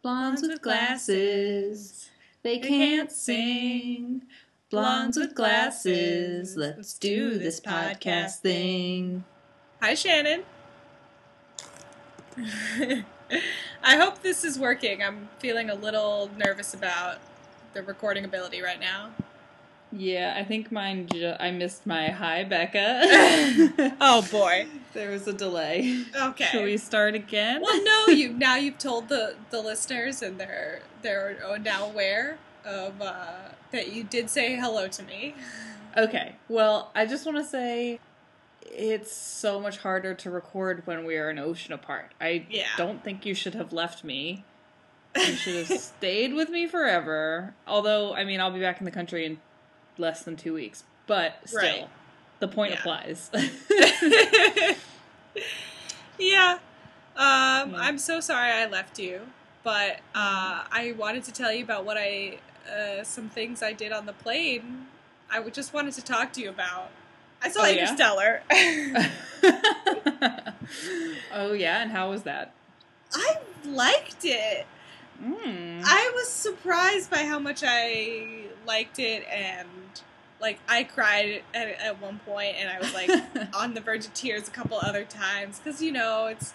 Blondes with glasses, they can't sing. Blondes with glasses, let's do this podcast thing. Hi, Shannon. I hope this is working. I'm feeling a little nervous about the recording ability right now. Yeah, I think mine. Ju- I missed my hi, Becca. Oh boy. there was a delay. Okay. Should we start again? Well, no, you now you've told the the listeners, and they're they're now aware of uh, that you did say hello to me. Okay. Well, I just want to say it's so much harder to record when we are an ocean apart. I Yeah. don't think you should have left me. You should have stayed with me forever. Although, I mean, I'll be back in the country in less than two weeks. But still, Right. the point Yeah. applies. yeah. Um, Yeah. I'm so sorry I left you, but uh, I wanted to tell you about what I uh, some things I did on the plane. I would just wanted to talk to you about. I saw Oh, yeah? Interstellar. oh, yeah? And how was that? I liked it. Mm. I was surprised by how much I liked it, and like I cried at, at one point, and I was like on the verge of tears a couple other times because you know it's.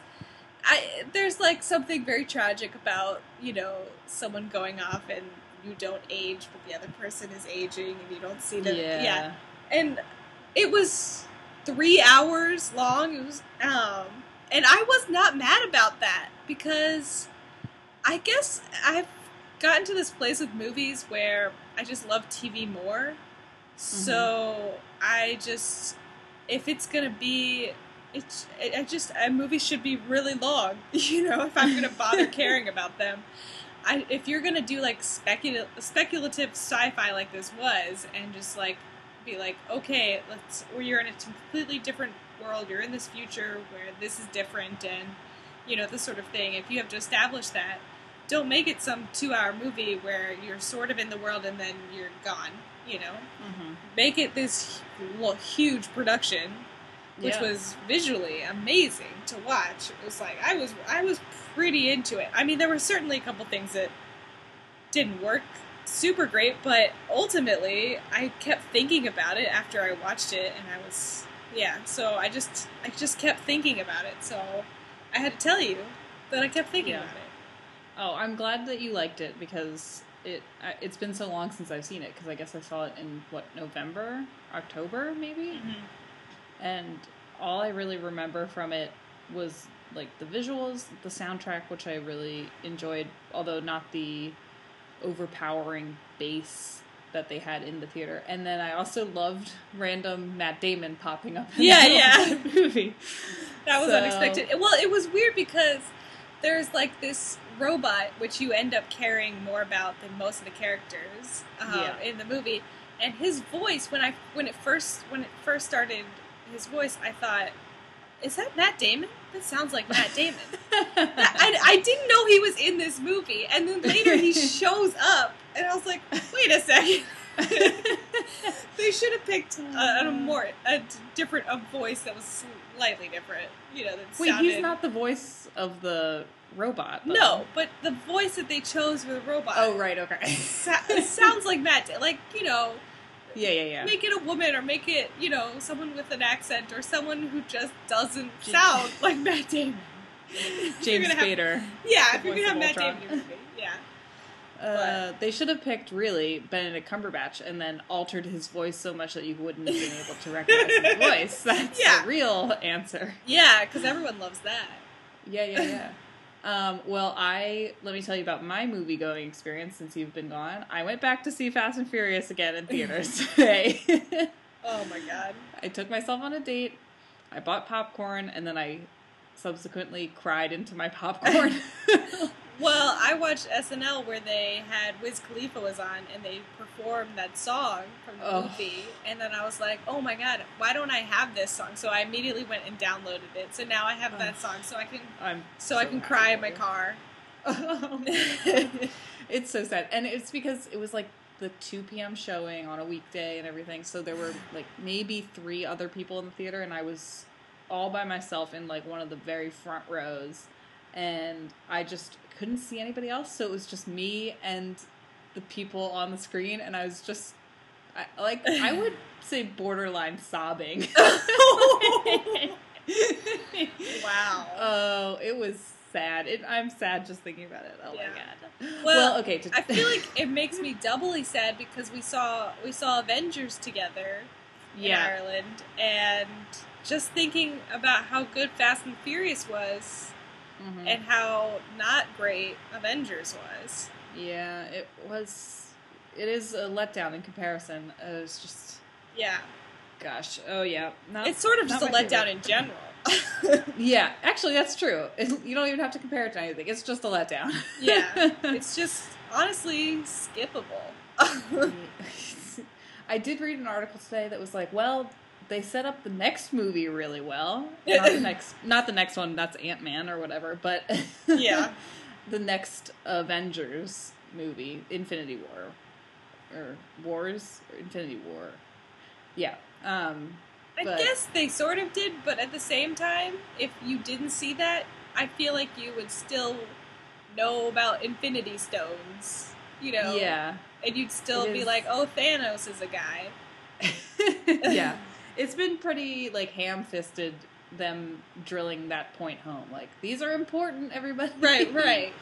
I, there's like something very tragic about you know someone going off and you don't age but the other person is aging and you don't see them yeah. and it was three hours long. It was, um, and I was not mad about that because I guess I've gotten to this place with movies where I just love TV more. So mm-hmm. I just, if it's gonna be, it's, I I just, a movie should be really long. You know, if I'm gonna bother caring about them. I, if you're gonna do like specul- speculative sci-fi like this was, and just like be like, okay, let's, or you're in a completely different world, you're in this future where this is different, and you know this sort of thing. If you have to establish that, don't make it some two-hour movie where you're sort of in the world and then you're gone. You know, Mhm. make it this huge production which Yeah. was visually amazing to watch. It was like I was I was pretty into it. I mean, there were certainly a couple things that didn't work super great, but ultimately I kept thinking about it after I watched it, and I was yeah. So I just I just kept thinking about it. So I had to tell you that I kept thinking Yeah. about it. Oh, I'm glad that you liked it because it it's been so long since I've seen it because I guess I saw it in what November, October maybe, mm-hmm. and all I really remember from it was like the visuals, the soundtrack, which I really enjoyed, although not the overpowering bass that they had in the theater. And then I also loved random Matt Damon popping up. In Yeah, yeah. movie. That was So- unexpected. Well, it was weird because there's like this robot which you end up caring more about than most of the characters um, Yeah. in the movie, and his voice when I when it first when it first started, his voice I thought, is that Matt Damon? That sounds like Matt Damon. I, I didn't know he was in this movie, and then later he shows up, and I was like, wait a second. they should have picked a, a more a different a voice that was slightly different. You know, that Wait, sounded. he's not the voice of the robot. though. No, but the voice that they chose for the robot. Oh, right, okay. sa- sounds like Matt. Like you know, yeah, yeah, yeah. make it a woman or make it you know someone with an accent or someone who just doesn't sound like Matt Damon. James have- Spader. Yeah, if you're gonna have Matt Ultron. Damon, in your movie, yeah. Uh, they should have picked really Benedict Cumberbatch and then altered his voice so much that you wouldn't have been able to recognize his voice. That's Yeah. the real answer. Yeah, because everyone loves that. Yeah, yeah, yeah. Um, well, I let me tell you about my movie going experience since you've been gone. I went back to see Fast and Furious again in theaters today. Oh my god. I took myself on a date. I bought popcorn and then I subsequently cried into my popcorn. Well, I watched SNL where they had Wiz Khalifa was on and they performed that song from the Oh. movie, and then I was like, "Oh my god, why don't I have this song?" So I immediately went and downloaded it. So now I have that oh. song, so I can I'm so, I can cry in my car. it's so sad, and it's because it was like the two p.m. showing on a weekday and everything. So there were like maybe three other people in the theater, and I was all by myself in like one of the very front rows. and I just couldn't see anybody else, so it was just me and the people on the screen, and I was just I, like I would say borderline sobbing. wow. Oh, it was sad. It, I'm sad just thinking about it. Oh Yeah. my god. Well, Well, okay. To, I feel like it makes me doubly sad because we saw we saw Avengers together in yeah, Ireland, and just thinking about how good Fast and Furious was, mhm. and how not great Avengers was. yeah. It was. It is a letdown in comparison. Uh, it's just, Yeah, gosh. Oh yeah. Not, it's sort of just a letdown favorite. in general. Yeah, actually, that's true. It, you don't even have to compare it to anything. It's just a letdown. yeah, it's just honestly skippable. I did read an article today that was like, well, they set up the next movie really well. Not the next, not the next one. That's Ant Man or whatever. But Yeah. the next Avengers movie, Infinity War, or Wars, or Infinity War. Yeah. Um, I But- guess they sort of did, but at the same time, if you didn't see that, I feel like you would still know about Infinity Stones, you know? yeah. And you'd still be like, oh, Thanos is a guy. yeah. It's been pretty like ham-fisted them drilling that point home. Like these are important, everybody. Right, right.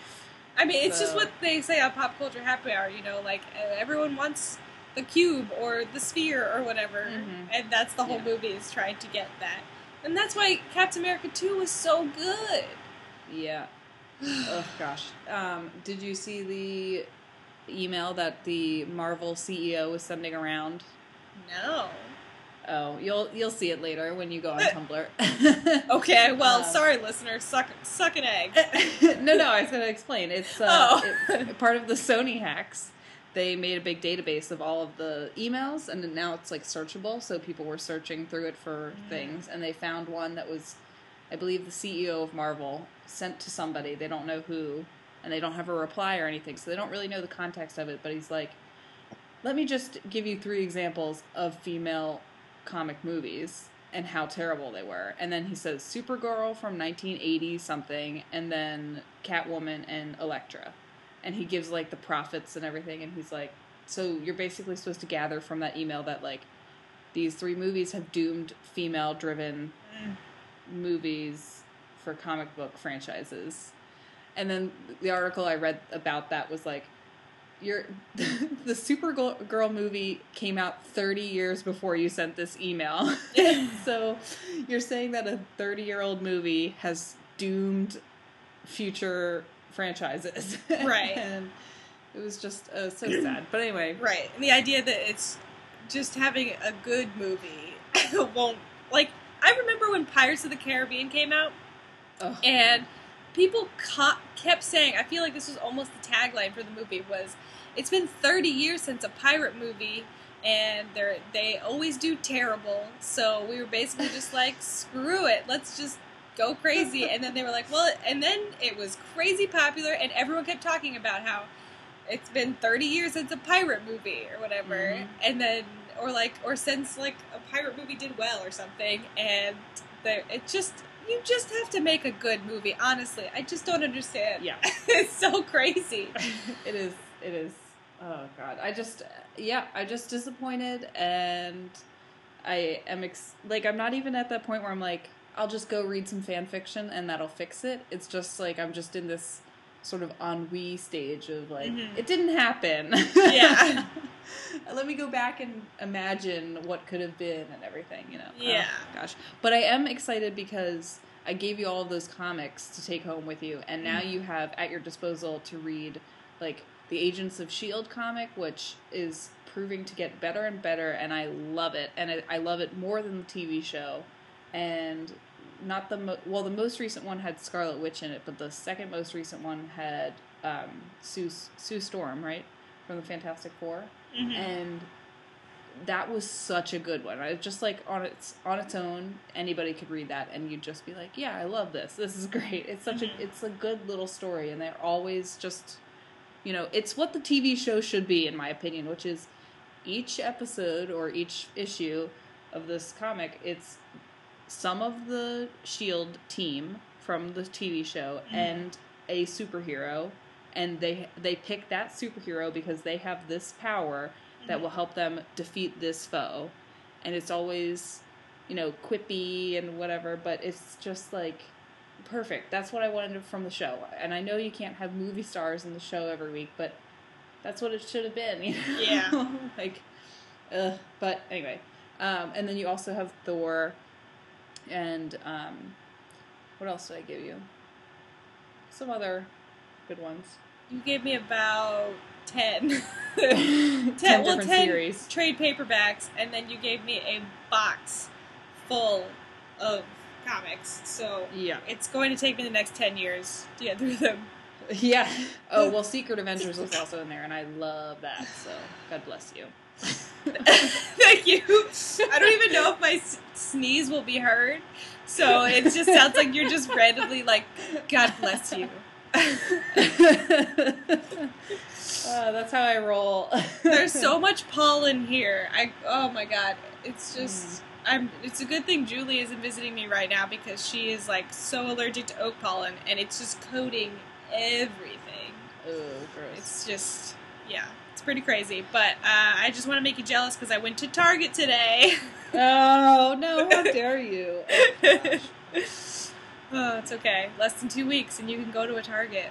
I mean, it's just what they say on Pop Culture Happy Hour, you know, like everyone wants the cube or the sphere or whatever, Mhm. and that's the whole Yeah. movie is trying to get that. And that's why Captain America 2 was so good. Yeah. oh gosh. Um, did you see the email that the Marvel CEO was sending around? No. Oh, you'll you'll see it later when you go on Tumblr. Okay, well, Um, sorry, listeners, suck suck an egg. no, no, I was going to explain. It's uh, Oh. it- part of the Sony hacks. They made a big database of all of the emails, and now it's like searchable. So people were searching through it for Mm. things, and they found one that was, I believe, the CEO of Marvel sent to somebody. They don't know who, and they don't have a reply or anything, so they don't really know the context of it. But he's like, "Let me just give you three examples of female comic movies." And how terrible they were. And then he says Supergirl from 1980 something, and then Catwoman and Elektra. And he gives like the profits and everything, and he's like, so you're basically supposed to gather from that email that like these three movies have doomed female driven movies for comic book franchises. And then the article I read about that was like, your the Supergirl movie came out 30 years before you sent this email. so you're saying that a 30 year old movie has doomed future franchises. Right. and it was just uh, so sad. But anyway, Right. And the idea that it's just having a good movie won't like I remember when Pirates of the Caribbean came out ugh. and people co- kept saying I feel like this was almost the tagline for the movie was it's been 30 years since a pirate movie and they they always do terrible. So we were basically just like screw it. Let's just go crazy and then they were like, "Well, and then it was crazy popular and everyone kept talking about how it's been 30 years since a pirate movie or whatever Mhm. and then or like or since like a pirate movie did well or something and it just you just have to make a good movie honestly i just don't understand Yeah. it's so crazy it is it is oh god i just yeah i just disappointed and i am ex- like i'm not even at that point where i'm like i'll just go read some fan fiction and that'll fix it it's just like i'm just in this sort of ennui stage of like Mhm. it didn't happen Yeah. let me go back and imagine what could have been and everything you know Oh, Yeah. gosh but i am excited because i gave you all of those comics to take home with you and now Mhm. you have at your disposal to read like the agents of shield comic which is proving to get better and better and i love it and I, I love it more than the tv show and not the mo- well the most recent one had scarlet witch in it but the second most recent one had um, sue sue storm right from the fantastic 4 Mhm. and that was such a good one. I just like on its on its own, anybody could read that, and you'd just be like, "Yeah, I love this. This is great. It's such Mhm. a it's a good little story." And they're always just, you know, it's what the TV show should be, in my opinion, which is each episode or each issue of this comic. It's some of the Shield team from the TV show Mhm. and a superhero, and they they pick that superhero because they have this power that Mhm. will help them defeat this foe, and it's always, you know, quippy and whatever, but it's just like perfect. That's what I wanted from the show, and I know you can't have movie stars in the show every week, but that's what it should have been. You know? Yeah. like, ugh. But anyway, um, and then you also have Thor, and um, what else did I give you? Some other good ones. You gave me about ten. Ten, Ten- well, different ten- series. trade paperbacks, and then you gave me a box full of comics. So Yeah, it's going to take me the next ten years to get through them. yeah. Oh well, Secret Avengers was also in there, and I love that. So God bless you. Thank you. I don't even know if my s- sneeze will be heard, so it just sounds like you're just randomly like, "God bless you." Uh, that's how I roll. There's so much pollen here. I oh my god, it's just. I'm. It's a good thing Julie isn't visiting me right now because she is like so allergic to oak pollen, and it's just coating everything. Oh, gross. It's just, yeah, it's pretty crazy. But uh, I just want to make you jealous because I went to Target today. Oh no! How dare you? Oh, gosh. Oh, it's okay. Less than two weeks, and you can go to a Target.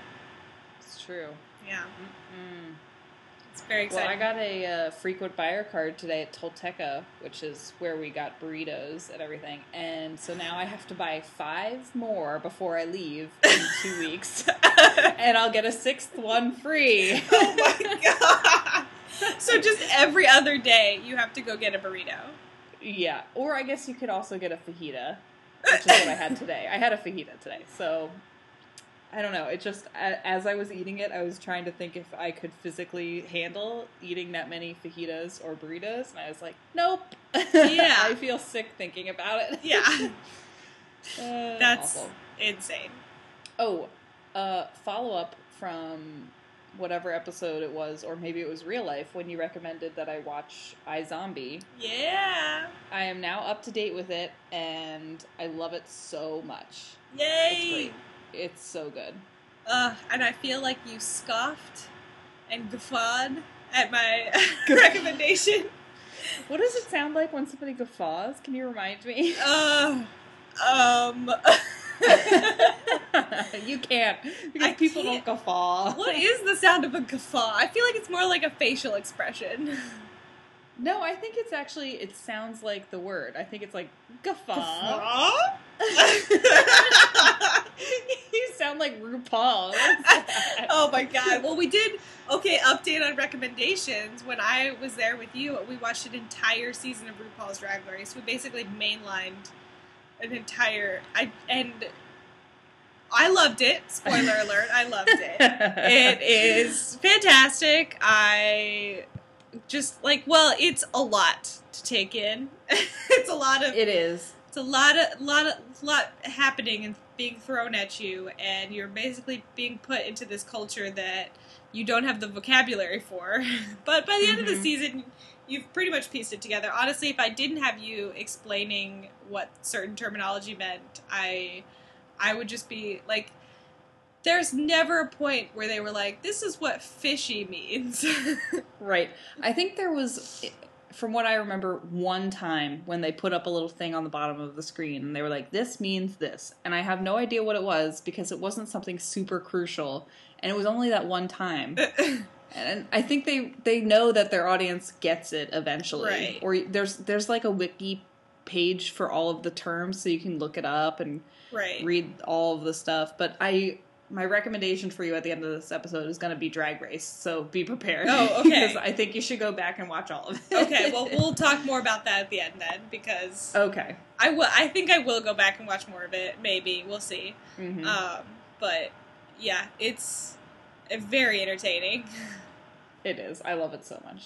It's true. Yeah, Mm-mm. it's very Well, exciting. I got a uh, frequent buyer card today at Tolteca, which is where we got burritos and everything. And so now I have to buy five more before I leave in two weeks, and I'll get a sixth one free. oh my god! So just every other day, you have to go get a burrito. yeah, or I guess you could also get a fajita, which is what I had today. I had a fajita today, so I don't know. It just as I was eating it, I was trying to think if I could physically handle eating that many fajitas or burritos, and I was like, nope. Yeah. I feel sick thinking about it. Yeah, Uh, That's- awful. insane. Oh, uh, follow up from whatever episode it was, or maybe it was real life when you recommended that I watch iZombie. Yeah. I am now up to date with it, and I love it so much. It's Yay! great. It's so good. Uh, and I feel like you scoffed and guffawed at my recommendation. What does it sound like when somebody guffaws? Can you remind me? Uh, um. you can't because I people can't. don't guffaw. what is the sound of a guffaw? I feel like it's more like a facial expression. No, I think it's actually it sounds like the word. I think it's like guffaw. Guffaw? you sound like RuPaul. Oh my god. Well, we did. Okay, update on recommendations. When I was there with you, we watched an entire season of RuPaul's Drag Race. We basically mainlined an entire. I and I loved it. Spoiler alert! I loved it. It is fantastic. I just like. Well, it's a lot to take in. it's a lot of. It is. It's a lot of lot of lot happening and being thrown at you, and you're basically being put into this culture that you don't have the vocabulary for. but by the end of the Mhm. season, you've pretty much pieced it together. Honestly, if I didn't have you explaining what certain terminology meant, I I would just be like. There's never a point where they were like, "This is what fishy means." Right. I think there was, from what I remember, one time when they put up a little thing on the bottom of the screen and they were like, this means this. And I have no idea what it was because it wasn't something super crucial. And it was only that one time. And I think they, they know that their audience gets it eventually. Right. Or there's there's like a wiki page for all of the terms so you can look it up and right. read all of the stuff. But I my recommendation for you at the end of this episode is going to be Drag Race, so be prepared. Oh, okay. because I think you should go back and watch all of it. okay, well, we'll talk more about that at the end then, because okay. I will. I think I will go back and watch more of it. Maybe we'll see. Mhm. Um, but yeah, it's very entertaining. it is. I love it so much.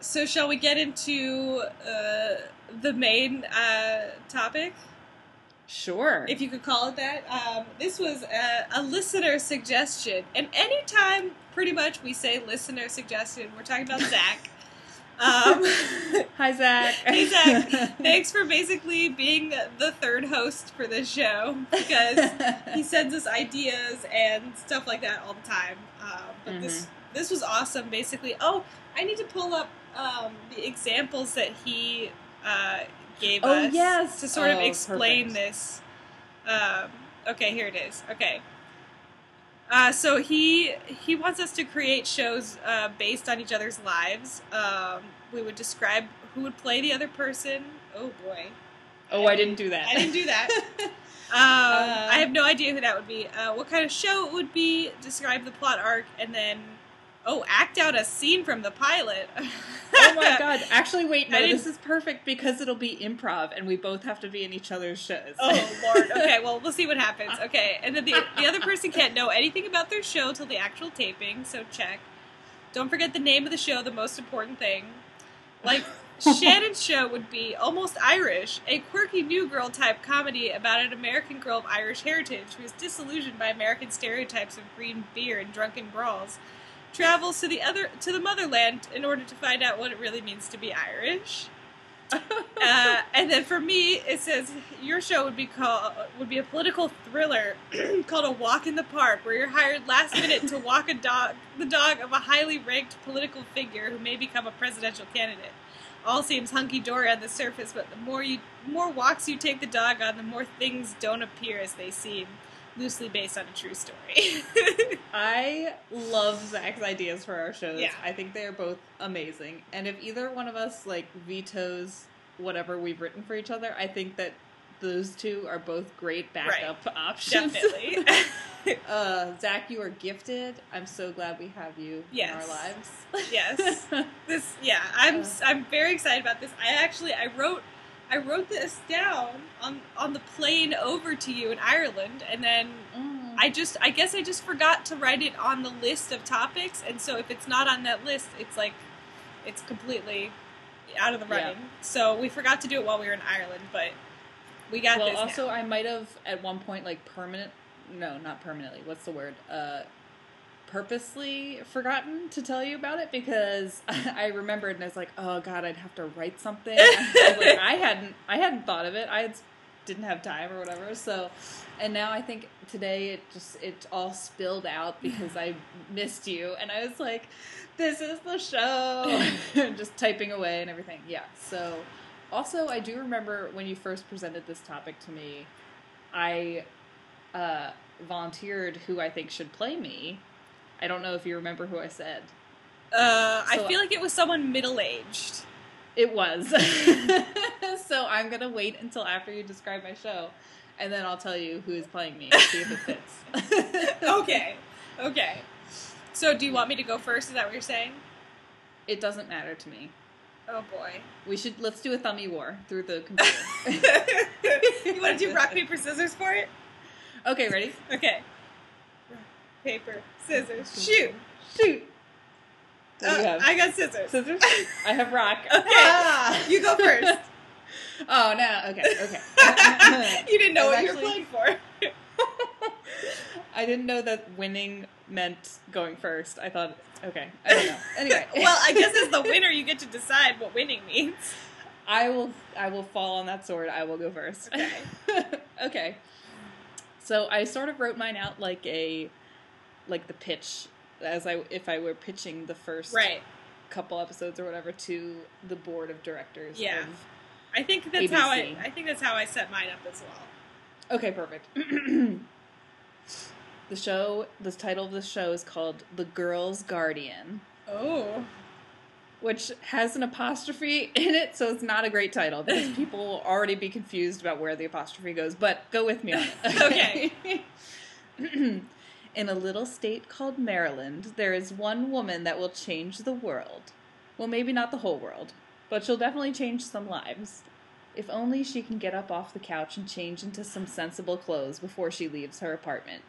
So, shall we get into uh, the main uh, topic, Sure. if you could call it that? Um, this was a, a listener suggestion, and anytime, pretty much, we say listener suggestion, we're talking about Zach. Um, Hi, Zach. hey, Zach. Thanks for basically being the third host for this show because he sends us ideas and stuff like that all the time. Um, but this this was awesome. Basically, oh, I need to pull up um, the examples that he uh, gave Oh, us yes. to sort of Oh, explain perfect. this. Um, okay, here it is. Okay. Uh, so he he wants us to create shows uh, based on each other's lives. Um, we would describe who would play the other person. Oh boy, oh, I didn't do that. I didn't do that. Um, I have no idea who that would be. Uh, what kind of show it would be? Describe the plot arc, and then oh, act out a scene from the pilot. oh my god! Actually, wait, no, this is perfect because it'll be improv, and we both have to be in each other's shows. Oh lord. Okay, well we'll see what happens. Okay, and then the the other person can't know anything about their show till the actual taping. So check. Don't forget the name of the show. The most important thing. Like Shannon's show would be almost Irish, a quirky new girl type comedy about an American girl of Irish heritage who is disillusioned by American stereotypes of green beer and drunken brawls. Travels to the other to the motherland in order to find out what it really means to be Irish. Uh, and then for me, it says your show would be called would be a political thriller called A Walk in the Park, where you're hired last minute to walk a dog, the dog of a highly ranked political figure who may become a presidential candidate. All seems hunky dory on the surface, but the more you more walks you take the dog on, the more things don't appear as they seem. Loosely based on a true story. I love Zach's ideas for our shows. Yeah. I think they are both amazing. And if either one of us like vetoes whatever we've written for each other, I think that those two are both great backup options. Definitely. uh, Zach, you are gifted. I'm so glad we have you Yes. in our lives. Yes. this yeah i'm Uh. i'm very excited about this i actually i wrote i wrote this down on on the plane over to you in ireland and then Mm. i just i guess i just forgot to write it on the list of topics and so if it's not on that list it's like it's completely out of the Yeah. running so we forgot to do it while we were in ireland but we got well, also, now. I might have at one point like permanent. No, not permanently. What's the word? Uh, purposely forgotten to tell you about it because I remembered and I was like, oh god, I'd have to write something. I, like, I hadn't, I hadn't thought of it. I had, didn't have time or whatever. So, and now I think today it just it all spilled out because I missed you and I was like, this is the show. just typing away and everything. Yeah. So. Also, I do remember when you first presented this topic to me, I uh, volunteered who I think should play me. I don't know if you remember who I said. uh, i feel like it was someone middle-aged It was. so I'm going to wait until after you describe my show, and then I'll tell you who is playing me and see if it fits. okay okay so do you want me to go first is that what you're saying It doesn't matter to me. oh boy We should let's do a thummy war through the computer. you want to do rock paper scissors for it? okay, ready? Okay. Paper scissors shoot. Shoot. Uh? I got scissors. Scissors. I have rock. Okay. Ah! You go first. Oh no. Okay. Okay. you didn't know I'm what actually- you were playing for. I didn't know that winning meant going first. I thought, okay, I don't know. Anyway, well, I guess as the winner, you get to decide what winning means. I will, I will fall on that sword. I will go first. Okay. okay. So I sort of wrote mine out like a, like the pitch, as I if I were pitching the first Right. couple episodes or whatever to the board of directors. Yeah. of- I think that's how I. I think that's how I set mine up as well. Okay, perfect. the show, the title of the show is called The Girl's Guardian, Oh. which has an apostrophe in it, so it's not a great title because people will already be confused about where the apostrophe goes, but go with me on it. Okay. in a little state called Maryland, there is one woman that will change the world. Well, maybe not the whole world, but she'll definitely change some lives. If only she can get up off the couch and change into some sensible clothes before she leaves her apartment.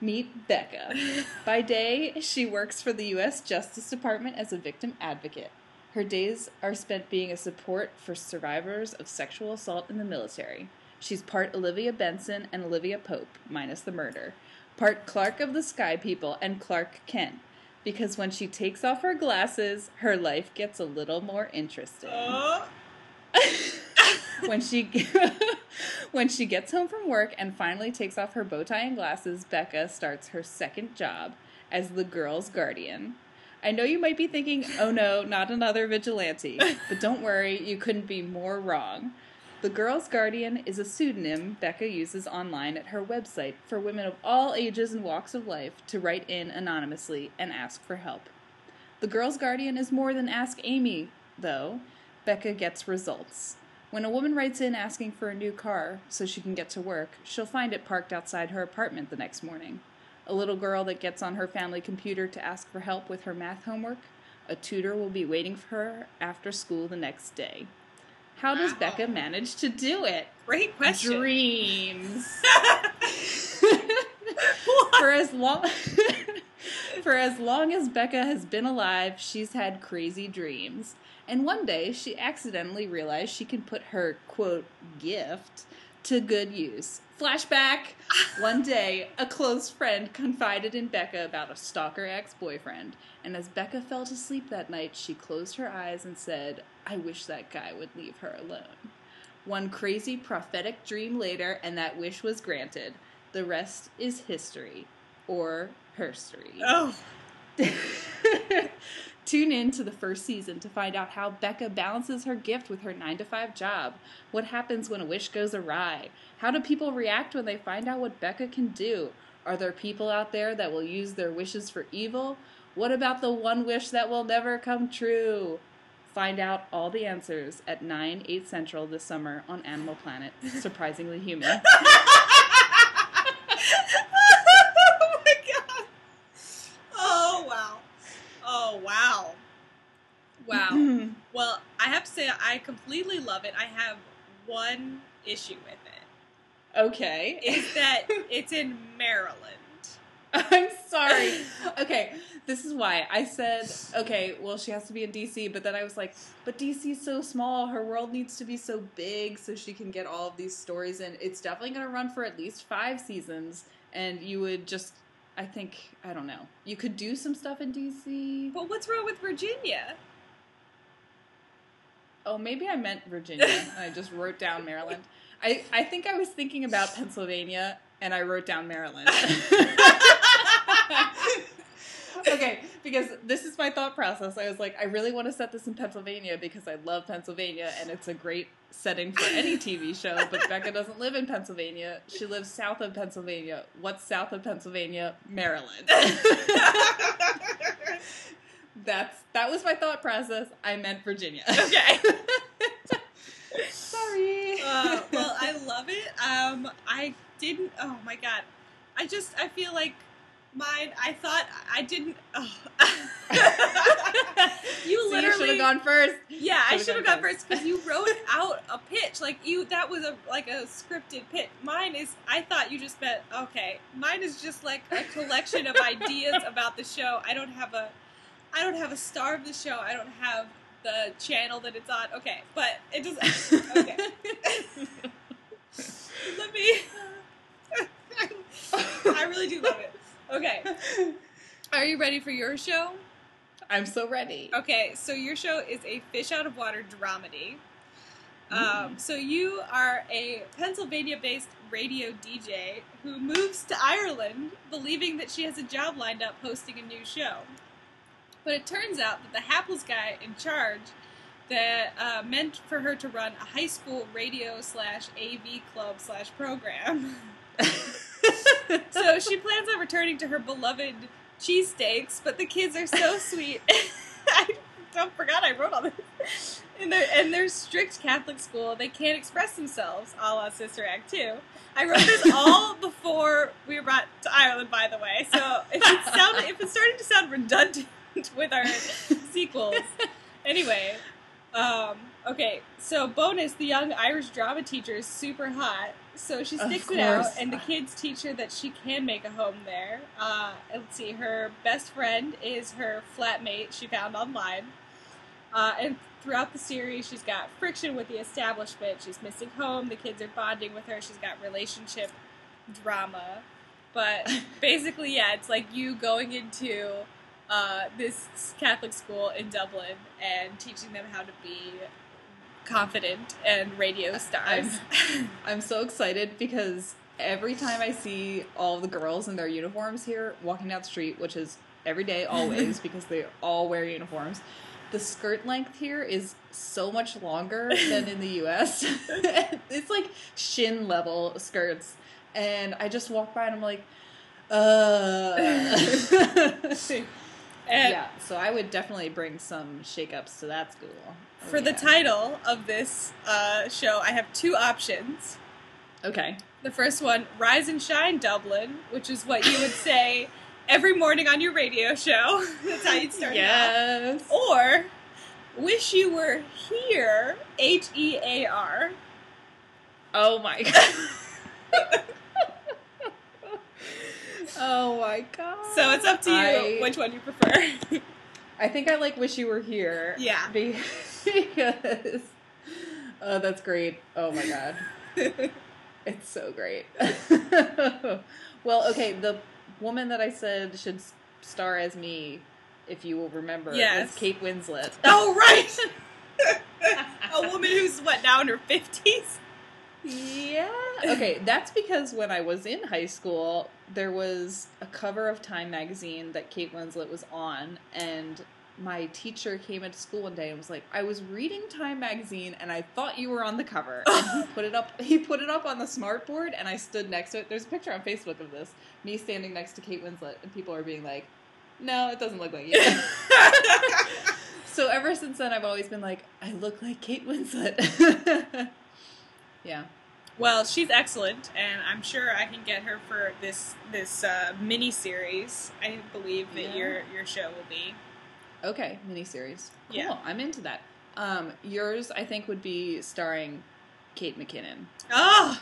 Meet Becca. By day, she works for the U.S. Justice Department as a victim advocate. Her days are spent being a support for survivors of sexual assault in the military. She's part Olivia Benson and Olivia Pope, minus the murder, part Clarke of the Sky People and Clark Kent. because when she takes off her glasses, her life gets a little more interesting. Oh. when she when she gets home from work and finally takes off her bow tie and glasses, Becca starts her second job as the girl's guardian. I know you might be thinking, "Oh no, not another vigilante." But don't worry, you couldn't be more wrong. The Girl's Guardian is a pseudonym Becca uses online at her website for women of all ages and walks of life to write in anonymously and ask for help. The Girl's Guardian is more than Ask Amy, though. Becca gets results. When a woman writes in asking for a new car so she can get to work, she'll find it parked outside her apartment the next morning. A little girl that gets on her family computer to ask for help with her math homework, a tutor will be waiting for her after school the next day. How does Wow. Becca manage to do it? Great question. Dreams. for as long for as long as Becca has been alive, she's had crazy dreams. And one day she accidentally realized she can put her quote gift to good use. Flashback. One day, a close friend confided in Becca about a stalker ex-boyfriend, and as Becca fell to sleep that night, she closed her eyes and said, "I wish that guy would leave her alone." One crazy prophetic dream later, and that wish was granted. The rest is history. Or herstory. Oh. Tune in to the first season to find out how Becca balances her gift with her 9 to 5 job. What happens when a wish goes awry? How do people react when they find out what Becca can do? Are there people out there that will use their wishes for evil? What about the one wish that will never come true? Find out all the answers at 9, 8 central this summer on Animal Planet. Surprisingly human. oh my god. Oh wow. Oh wow. Wow. well, I have to say I completely love it. I have one issue with it. okay. Is that it's in Maryland. I'm sorry. Okay, this is why I said, okay, well, she has to be in DC, but then I was like, but DC's so small. Her world needs to be so big so she can get all of these stories in. It's definitely going to run for at least five seasons, and you would just, I think, I don't know, you could do some stuff in DC. But what's wrong with Virginia? Oh, maybe I meant Virginia, I just wrote down Maryland. I, I think I was thinking about Pennsylvania, and I wrote down Maryland. okay, because this is my thought process. I was like, I really want to set this in Pennsylvania because I love Pennsylvania and it's a great setting for any TV show. But Becca doesn't live in Pennsylvania. She lives south of Pennsylvania. What's south of Pennsylvania? Maryland. That's that was my thought process. I meant Virginia. Okay. Sorry. Uh, well, I love it. Um, I didn't. Oh my god, I just I feel like mine. I thought I didn't. Oh. you So literally should have gone first. Yeah, I Should've should have gone gone first because you wrote out a pitch. Like you, that was a like a scripted pitch. Mine is. I thought you just meant okay. Mine is just like a collection of ideas about the show. I don't have a. I don't have a star of the show. I don't have the channel that it's on. Okay, but it just okay. Let me. I really do love it. Okay, are you ready for your show? I'm so ready. Okay, so your show is a fish out of water dramedy. Um, so you are a Pennsylvania-based radio DJ who moves to Ireland, believing that she has a job lined up hosting a new show. But it turns out that the hapless guy in charge that uh, meant for her to run a high school radio slash AV club slash program. so she plans on returning to her beloved cheesesteaks, but the kids are so sweet. I don't forgot I wrote all this. In their strict Catholic school, they can't express themselves, a la Sister Act 2. I wrote this all before we were brought to Ireland, by the way. So if it sounded, if it's starting to sound redundant with our sequels, anyway. Um, okay, so bonus: the young Irish drama teacher is super hot, so she sticks it out, and the kids teach her that she can make a home there. Uh, let's see, her best friend is her flatmate she found online, uh, and throughout the series, she's got friction with the establishment. She's missing home. The kids are bonding with her. She's got relationship drama, but basically, yeah, it's like you going into uh, this Catholic school in Dublin and teaching them how to be confident and radio stars. I'm, I'm so excited because every time I see all the girls in their uniforms here walking down the street, which is every day, always, because they all wear uniforms, the skirt length here is so much longer than in the US. it's like shin level skirts. And I just walk by and I'm like, uh. And yeah, so I would definitely bring some shakeups to that school. Oh, for the title of this uh, show, I have two options. Okay. The first one, Rise and Shine Dublin, which is what you would say every morning on your radio show. That's how you'd start it Yes. off. Or Wish You Were Here, H E A R. Oh my god. Oh my god. So it's up to you I- which one you prefer. I think I like Wish You Were Here. Yeah. Because. Oh, that's great. Oh my god. It's so great. well, okay, the woman that I said should star as me, if you will remember, Yes. was Kate Winslet. oh, right! A woman who's, what, now in her 50s? Yeah. Okay, that's because when I was in high school, there was a cover of Time magazine that Kate Winslet was on, and my teacher came into school one day and was like, "I was reading Time magazine and I thought you were on the cover." And he put it up. He put it up on the smart board, and I stood next to it. There's a picture on Facebook of this, me standing next to Kate Winslet, and people are being like, "No, it doesn't look like you." so ever since then, I've always been like, "I look like Kate Winslet." yeah. Well, she's excellent, and I'm sure I can get her for this this uh, mini series. I believe that Yeah. your your show will be. Okay, miniseries. Cool. Yeah. I'm into that. Um, yours, I think, would be starring Kate McKinnon. Oh,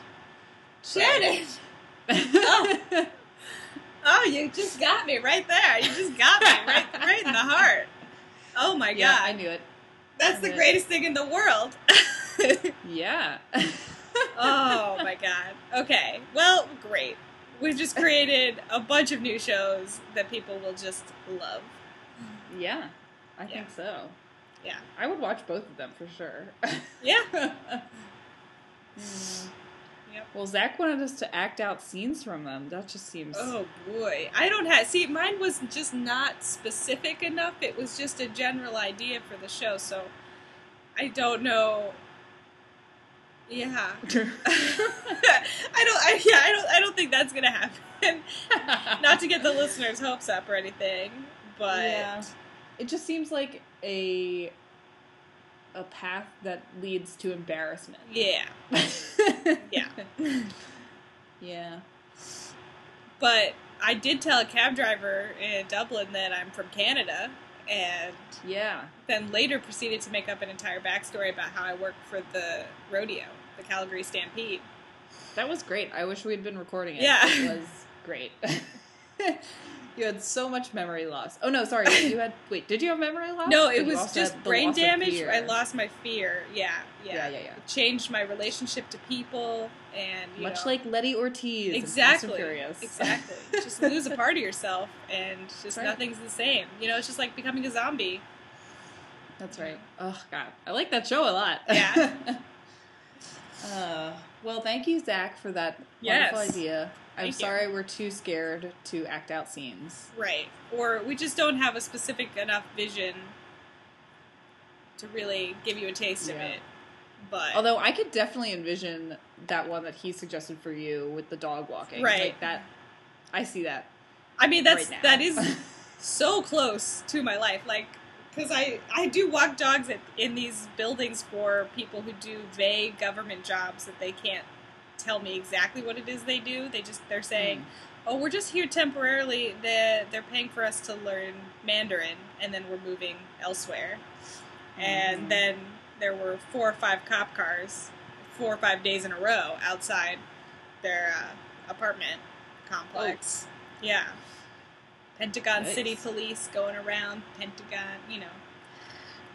Shannon! Oh. Oh, you just got me right there. You just got me right right in the heart. Oh my yeah, god, I knew it. that's the greatest thing in the world. Yeah. oh my god. Okay. Well, great. We've just created a bunch of new shows that people will just love. yeah, I Yeah. think so. Yeah. I would watch both of them for sure. Yeah. Mm. Yep. Well, Zach wanted us to act out scenes from them. That just seems. Oh boy. I don't have see mine was just not specific enough. It was just a general idea for the show, so I don't know. Yeah. I don't I yeah, I don't I don't think that's going to happen. not to get the listeners' hopes up or anything, but Yeah. It just seems like a a path that leads to embarrassment. yeah. Yeah. Yeah. But I did tell a cab driver in Dublin that I'm from Canada, and Yeah. then later proceeded to make up an entire backstory about how I worked for the rodeo, the Calgary Stampede. That was great. I wish we'd been recording it. Yeah. It was great. you had so much memory loss. Oh no, sorry. You had wait, did you have memory loss? No, it was just brain damage. I lost my fear. Yeah, yeah. Yeah, yeah, yeah. It changed my relationship to people, and you Much know, like Letty Ortiz. exactly, exactly. just lose a part of yourself, and just Right. nothing's the same. You know, it's just like becoming a zombie. That's right. Oh god, I like that show a lot. Yeah. uh, well, thank you, Zach, for that Yes. wonderful idea. I'm Thank you. sorry we're too scared to act out scenes. Right. Or we just don't have a specific enough vision to really give you a taste of it. But Although I could definitely envision that one that he suggested for you with the dog walking. Right. Like that. I see that. I mean that's right that is so close to my life like cuz I I do walk dogs at, in these buildings for people who do vague government jobs that they can't tell me exactly what it is they do. They just they're saying, Mm. "Oh, we're just here temporarily. They're, they're paying for us to learn Mandarin and then we're moving elsewhere." and Mhm. then there were four or five cop cars, four or five days in a row outside their uh, apartment complex. Yeah, Pentagon Nice. City Police going around Pentagon, you know,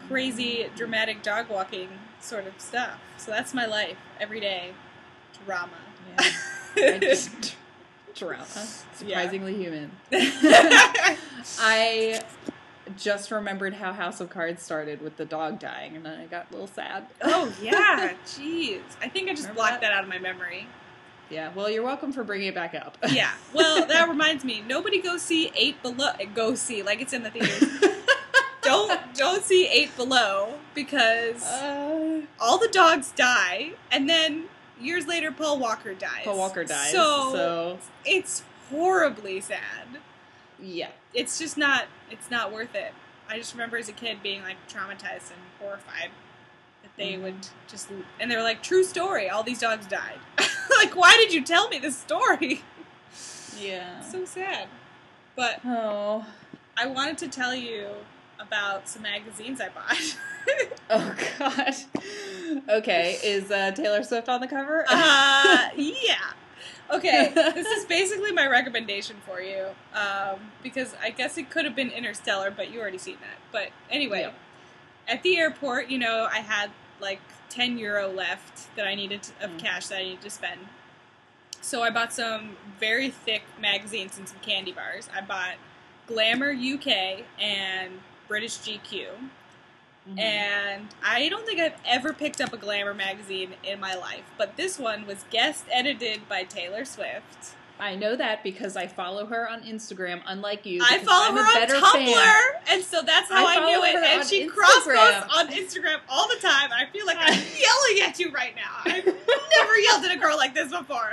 crazy dramatic dog walking sort of stuff. So that's my life every day. Drama. Yeah. I just- Drama. Surprisingly human. I just remembered how House of Cards started with the dog dying, and then I got a little sad. Oh yeah, jeez. I think I just Remember blocked that? that out of my memory. Yeah, well, you're welcome for bringing it back up. Yeah. Well, that reminds me. Nobody go see Eight Below. Go see like it's in the theaters. don't don't see Eight Below because Uh, all the dogs die, and then years later, Paul Walker dies. Paul Walker dies. So, so it's horribly sad. yeah. It's just not. It's not worth it. I just remember as a kid being like traumatized and horrified that they Mhm. would just and they were like true story. All these dogs died. like, why did you tell me this story? Yeah. so sad. But Oh. I wanted to tell you about some magazines I bought. Oh God. Okay, is uh, Taylor Swift on the cover? uh, yeah. Okay, this is basically my recommendation for you um, because I guess it could have been Interstellar, but you already seen that. But anyway, Yep. at the airport, you know, I had like 10 euro left that I needed to, of Mm. cash that I needed to spend. So I bought some very thick magazines and some candy bars. I bought Glamour UK and British GQ. Mhm. And I don't think I've ever picked up a Glamour magazine in my life, but this one was guest edited by Taylor Swift. I know that because I follow her on Instagram, unlike you. I follow I'm her a on Tumblr, fan. and so that's how I I, knew it. And she cross posts on Instagram all the time. I feel like I'm yelling at you right now. I've never yelled at a girl like this before.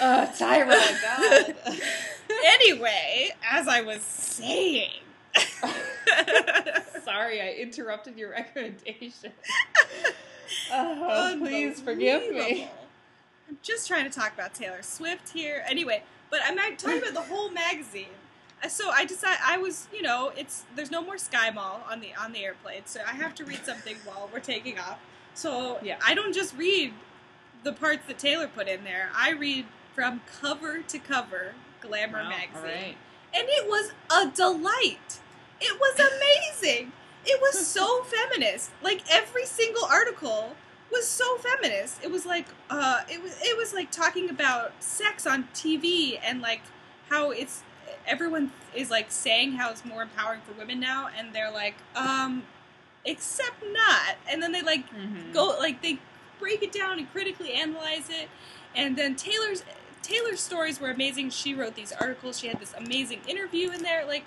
oh, Tyra, God. anyway, as I was saying. Sorry, I interrupted your recommendation. Oh, please forgive me. I'm just trying to talk about Taylor Swift here. Anyway, but I'm talking about the whole magazine. Uh, So I decided I was, you know, it's there's no more Sky Mall on the on the airplane, so I have to read something while we're taking off. So Yeah. I don't just read the parts that Taylor put in there. I read from cover to cover Glamour Wow, magazine all right. and it was a delight. It was amazing. it was so feminist. Like every single article was so feminist. It was like uh it was it was like talking about sex on TV and like how it's everyone is like saying how it's more empowering for women now and they're like um except not. And then they like Mhm. go like they break it down and critically analyze it and then taylor's taylor's stories were amazing. She wrote these articles. She had this amazing interview in there. Like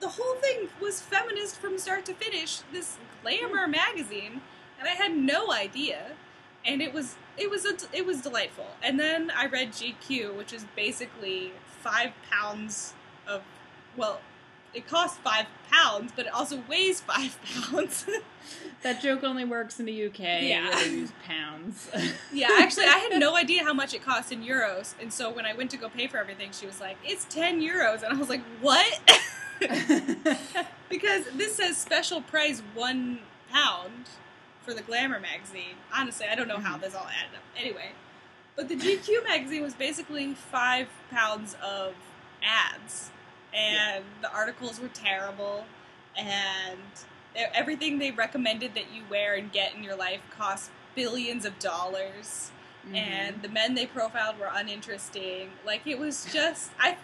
the whole thing was feminist from start to finish this glamour mm-hmm. magazine and i had no idea. And it was it was a, it was delightful. And then i read gq which is basically five pounds of well it costs five pounds but it also weighs five pounds That joke only works in the UK. Yeah. They use pounds. Yeah, actually, I had no idea how much it cost in euros, and so when I went to go pay for everything, she was like, "It's ten euros," and I was like, "What?" because this says special price one pound for the Glamour magazine. Honestly, I don't know how Mhm. this all added up. Anyway, but the GQ magazine was basically five pounds of ads, and the articles were terrible, and everything they recommended that you wear and get in your life cost billions of dollars Mhm. and the men they profiled were uninteresting. Like it was just I.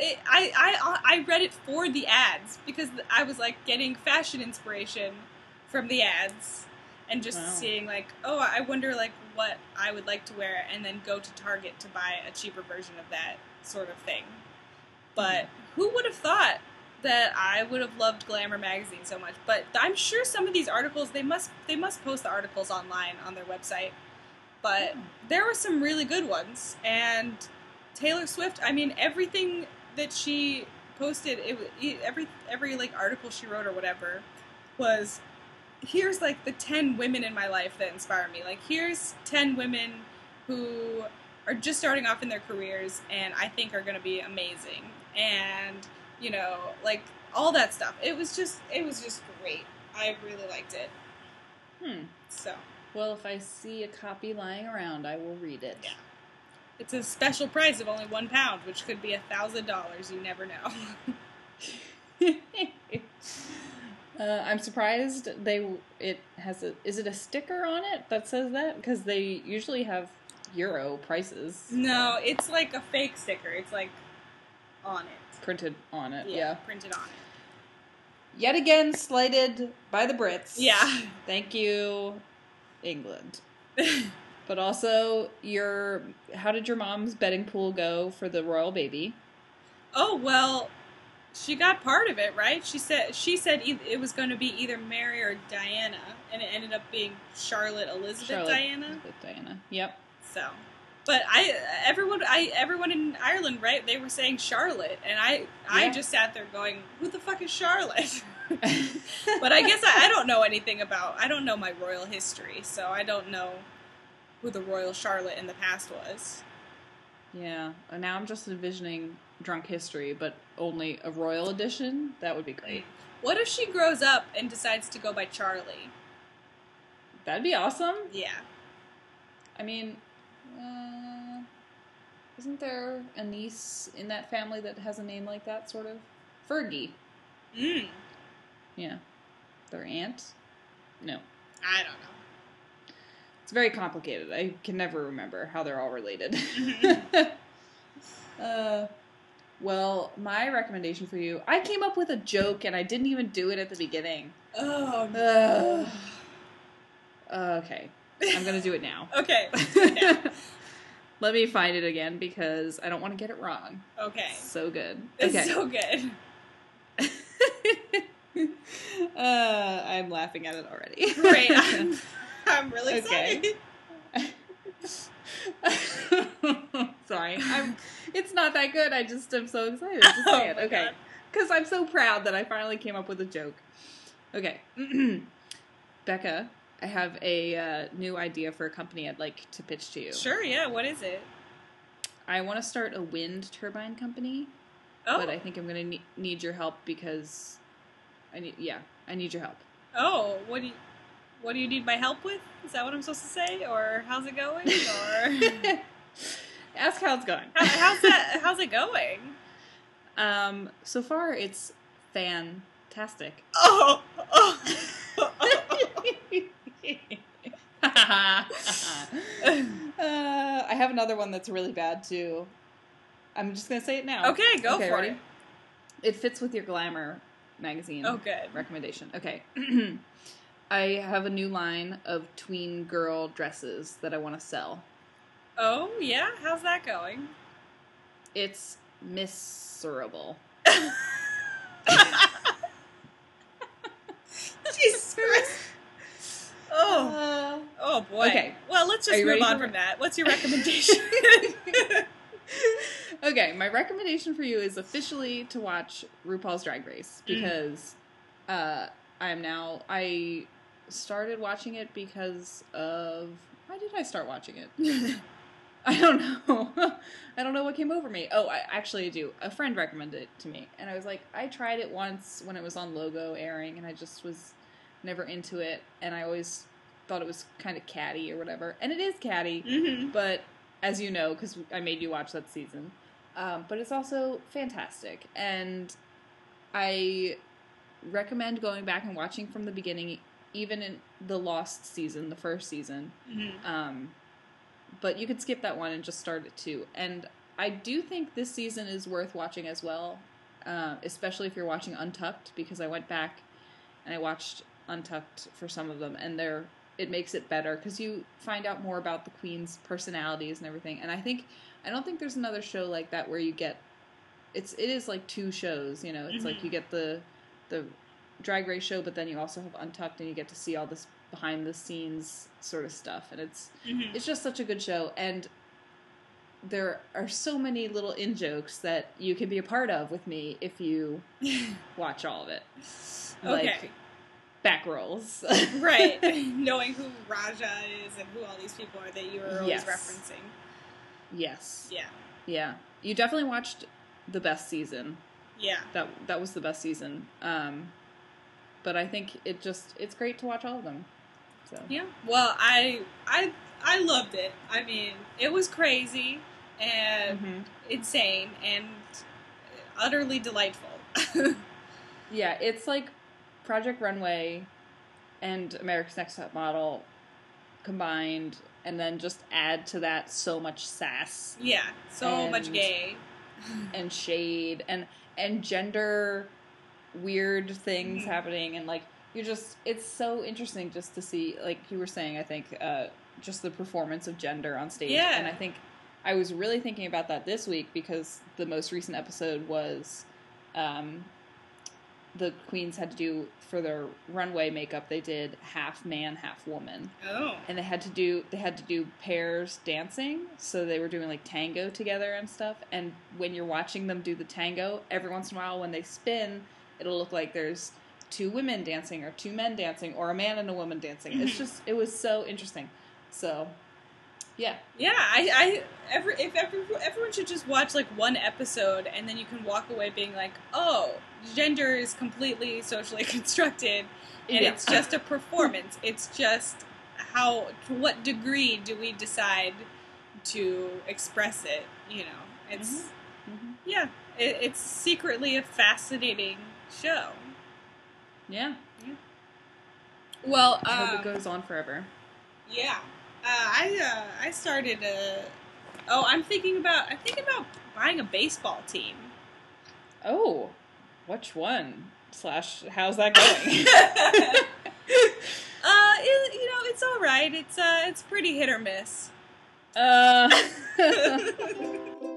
It, I, I I read it for the ads because I was like getting fashion inspiration from the ads and just Wow. seeing like oh I wonder like what I would like to wear and then go to Target to buy a cheaper version of that sort of thing. But who would have thought that I would have loved Glamour magazine so much? But I'm sure some of these articles they must they must post the articles online on their website. But Hmm. there were some really good ones and Taylor Swift I mean everything that she posted it, every every like article she wrote or whatever was here's like the 10 women in my life that inspire me like here's 10 women who are just starting off in their careers and I think are going to be amazing and you know like all that stuff it was just it was just great I really liked it Hmm. so Well, if I see a copy lying around, I will read it. Yeah. It's a special price of only one pound, which could be a thousand dollars. You never know. uh, I'm surprised they it has a is it a sticker on it that says that because they usually have euro prices. no, it's like a fake sticker. It's like on it. printed on it. Yeah. printed on it. Yet again, slighted by the Brits. Yeah. Thank you, England. But also, your how did your mom's betting pool go for the royal baby? oh well, she got part of it right. She said she said it was going to be either Mary or Diana, and it ended up being Charlotte Elizabeth Charlotte Diana. Elizabeth Diana. Yep. So, but I everyone I everyone in Ireland right they were saying Charlotte, and I I Yeah. just sat there going, who the fuck is Charlotte? but I guess I, I don't know anything about I don't know my royal history, so I don't know who the royal Charlotte in the past was. yeah. And now I'm just envisioning drunk history, but only a royal edition. That would be great. What if she grows up and decides to go by Charlie? That'd be awesome. Yeah. I mean, uh, isn't there a niece in that family that has a name like that, sort of? Fergie. Mm. Yeah. Their aunt? No. I don't know. It's very complicated. I can never remember how they're all related. uh, well, my recommendation for you, I came up with a joke and I didn't even do it at the beginning. Oh. Ugh. Okay. I'm to do it now. okay. Yeah. Let me find it again because I don't want to get it wrong. Okay. So good. It's Okay. so good. uh, I'm laughing at it already. Great. I'm, I'm really Okay. excited. Sorry, I'm. It's not that good. I just am so excited to Oh it. Okay, because I'm so proud that I finally came up with a joke. Okay, Becca, I have a uh, new idea for a company I'd like to pitch to you. Sure, yeah. What is it? I want to start a wind turbine company, Oh, but I think I'm going to ne- need your help because I need. Yeah, I need your help. oh, what do you, what do you need my help with? Is that what I'm supposed to say, or how's it going, or Ask how it's going. how, how's that? How's it going? Um, so far it's fantastic. Oh, oh, uh, I have another one that's really bad too. I'm just gonna say it now. okay, go Okay, for ready? it. It fits with your glamour magazine Oh, good. recommendation. Okay. I have a new line of tween girl dresses that I want to sell. Oh, yeah. How's that going? It's miserable. Jesus Christ. Oh, oh boy. Okay. Well, let's just move on from that. What's your recommendation? okay, my recommendation for you is officially to watch RuPaul's Drag Race Mm. because uh, I am now. I started watching it because of. Why did I start watching it? I don't know. I don't know what came over me. Oh, I actually do. A friend recommended it to me, and I was like, I tried it once when it was on Logo airing, and I just was never into it, and I always thought it was kind of catty or whatever, and it is catty hmm but as you know, because I made you watch that season, um, but it's also fantastic, and I recommend going back and watching from the beginning, even in the Lost season, the first season. hmm Um, but you could skip that one and just start at two. And I do think this season is worth watching as well, uh, especially if you're watching Untucked, because I went back and I watched Untucked for some of them, and they're it makes it better because you find out more about the queen's personalities and everything. And I think I don't think there's another show like that where you get it's it is like two shows. You know, it's like Mhm. you get the the drag race show, but then you also have Untucked, and you get to see all this behind the scenes sort of stuff, and it's hmm it's just such a good show and there are so many little in jokes that you can be a part of with me if you watch all of it like okay. Back rolls right. Knowing who Raja is and who all these people are that you were always Yes. referencing. yes Yeah. yeah you definitely watched the best season Yeah. that that was the best season um but i think it just it's great to watch all of them so Yeah. Well, I I I loved it. I mean, it was crazy and Mhm. insane and utterly delightful. yeah it's like project runway and america's next top model combined and then just add to that so much sass yeah. So much gay. and shade and and gender weird things Mhm. happening and like you're just it's so interesting just to see like you were saying I think uh just the performance of gender on stage Yeah. and I think I was really thinking about that this week because the most recent episode was um the queens had to do for their runway makeup they did half man half woman. Oh. and they had to do they had to do pairs dancing so they were doing like tango together and stuff. And when you're watching them do the tango every once in a while when they spin it'll look like there's two women dancing or two men dancing or a man and a woman dancing. It's just it was so interesting. So yeah. Yeah, I, I every if every, everyone should just watch like one episode and then you can walk away being like, oh, gender is completely socially constructed and Yeah. it's just a performance. it's just how to what degree do we decide to express it? You know, it's Mhm. yeah, it, it's secretly a fascinating show. yeah Well, i hope um, it goes on forever Yeah, uh, I uh, I started a. Oh, I'm thinking about I'm thinking about buying a baseball team. oh which one slash how's that going uh, it, you know, it's all right. It's uh, it's pretty hit or miss. uh